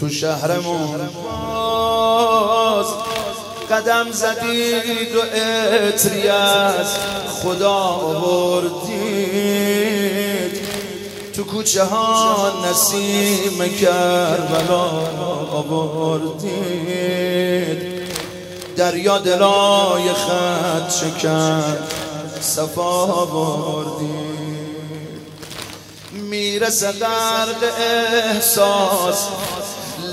تو شهرمون باز قدم زدید و اتری از خدا آوردید. تو کوچه ها نسیم کربلا آوردید. دریا دلای خط شکن صفا آوردید. می‌رسه غرق احساس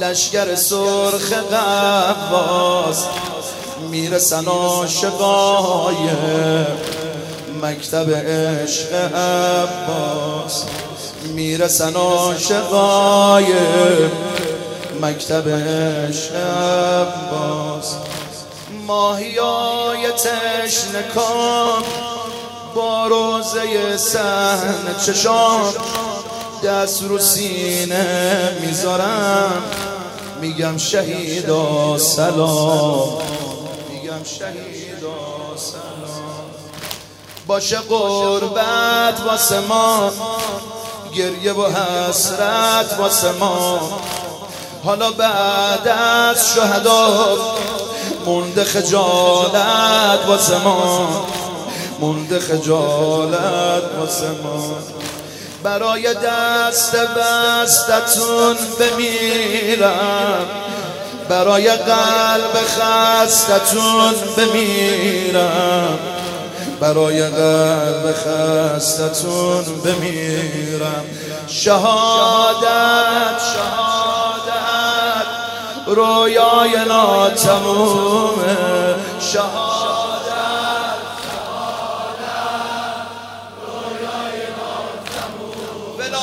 لشگر سرخ قواس می‌رسن عاشقای مکتب عشق عباس. می‌رسن عاشقای مکتب عشق عباس. ماهیای تشنکان با روزه سهن چشام دست رو سینه می‌ذارم. میگم شهیدا سلام. میگم شهیدا سلام. باشه قربت واسه ما. گریه و حسرت واسه ما. حالا بعد از شهدا مونده خجالت واسه ما. مونده خجالت واسه ما. برای دست بستتون بمیرم. برای قلب خستتون بمیرم. برای قلب خستتون بمیرم. شهادت شهادت. رویای ناتمومه. شهادت.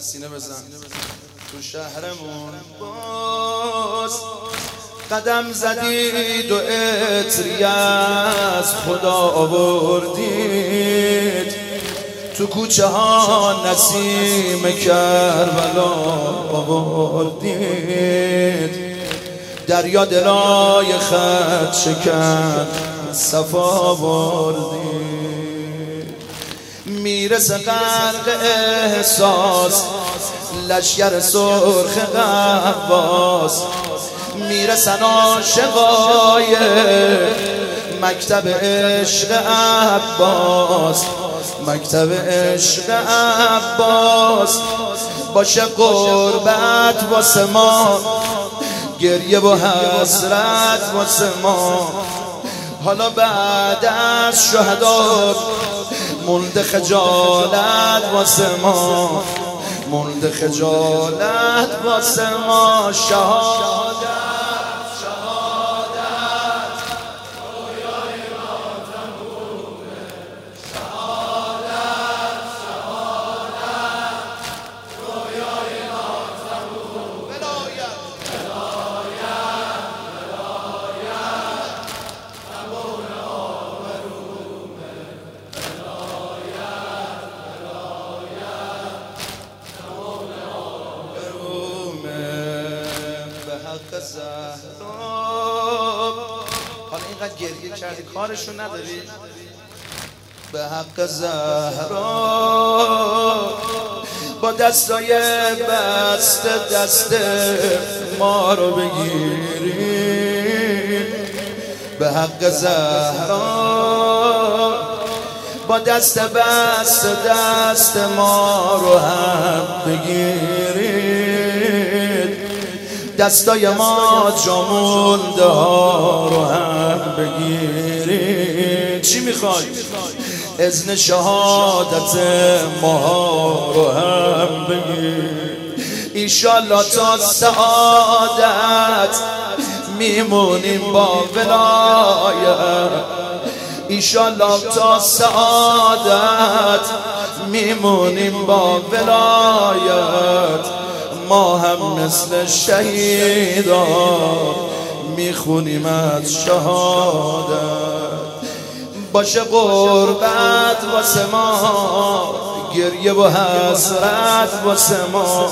فقط سینه بزن. تو شهرمون باز قدم زدید و اتری از خدا آوردید. تو کوچه ها نسیم کربلا آوردید. دریا دلای خط شکن صفا آوردید. می‌رسه غرق احساس. لشگر سرخ قواس می‌رسن عاشقای مکتب عشق عباس. مکتب عشق عباس. باشه قربت واسه ما. گریه و حسرت واسه ما. حالا بعد از شهدات مولد خجالت واسه ما. مولد خجالت واسه ما شهادت حق حالا اینقدر گریه کردی کارشو نداری؟ به حق زهرا. با دستای بست دست ما رو بگیرین به حق زهرا. با دست بست دست ما رو هم بگیرین دستای ما جامونده ها رو هم بگیرید چی می‌خوای؟ ازن شهادت ما رو هم بگیر. ایشالله تا سعادت میمونیم با ولایت. ایشالله تا سعادت میمونیم با ولایت. ما هم مثل شهیدا می‌خونیم از شهادت. باشه قربت واسه ما گریه و حسرت واسه ما.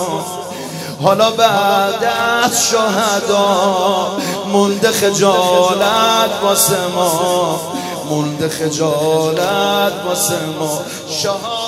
حالا بعد از شهدا مونده خجالت واسه ما. مونده خجالت واسه ما. شهادت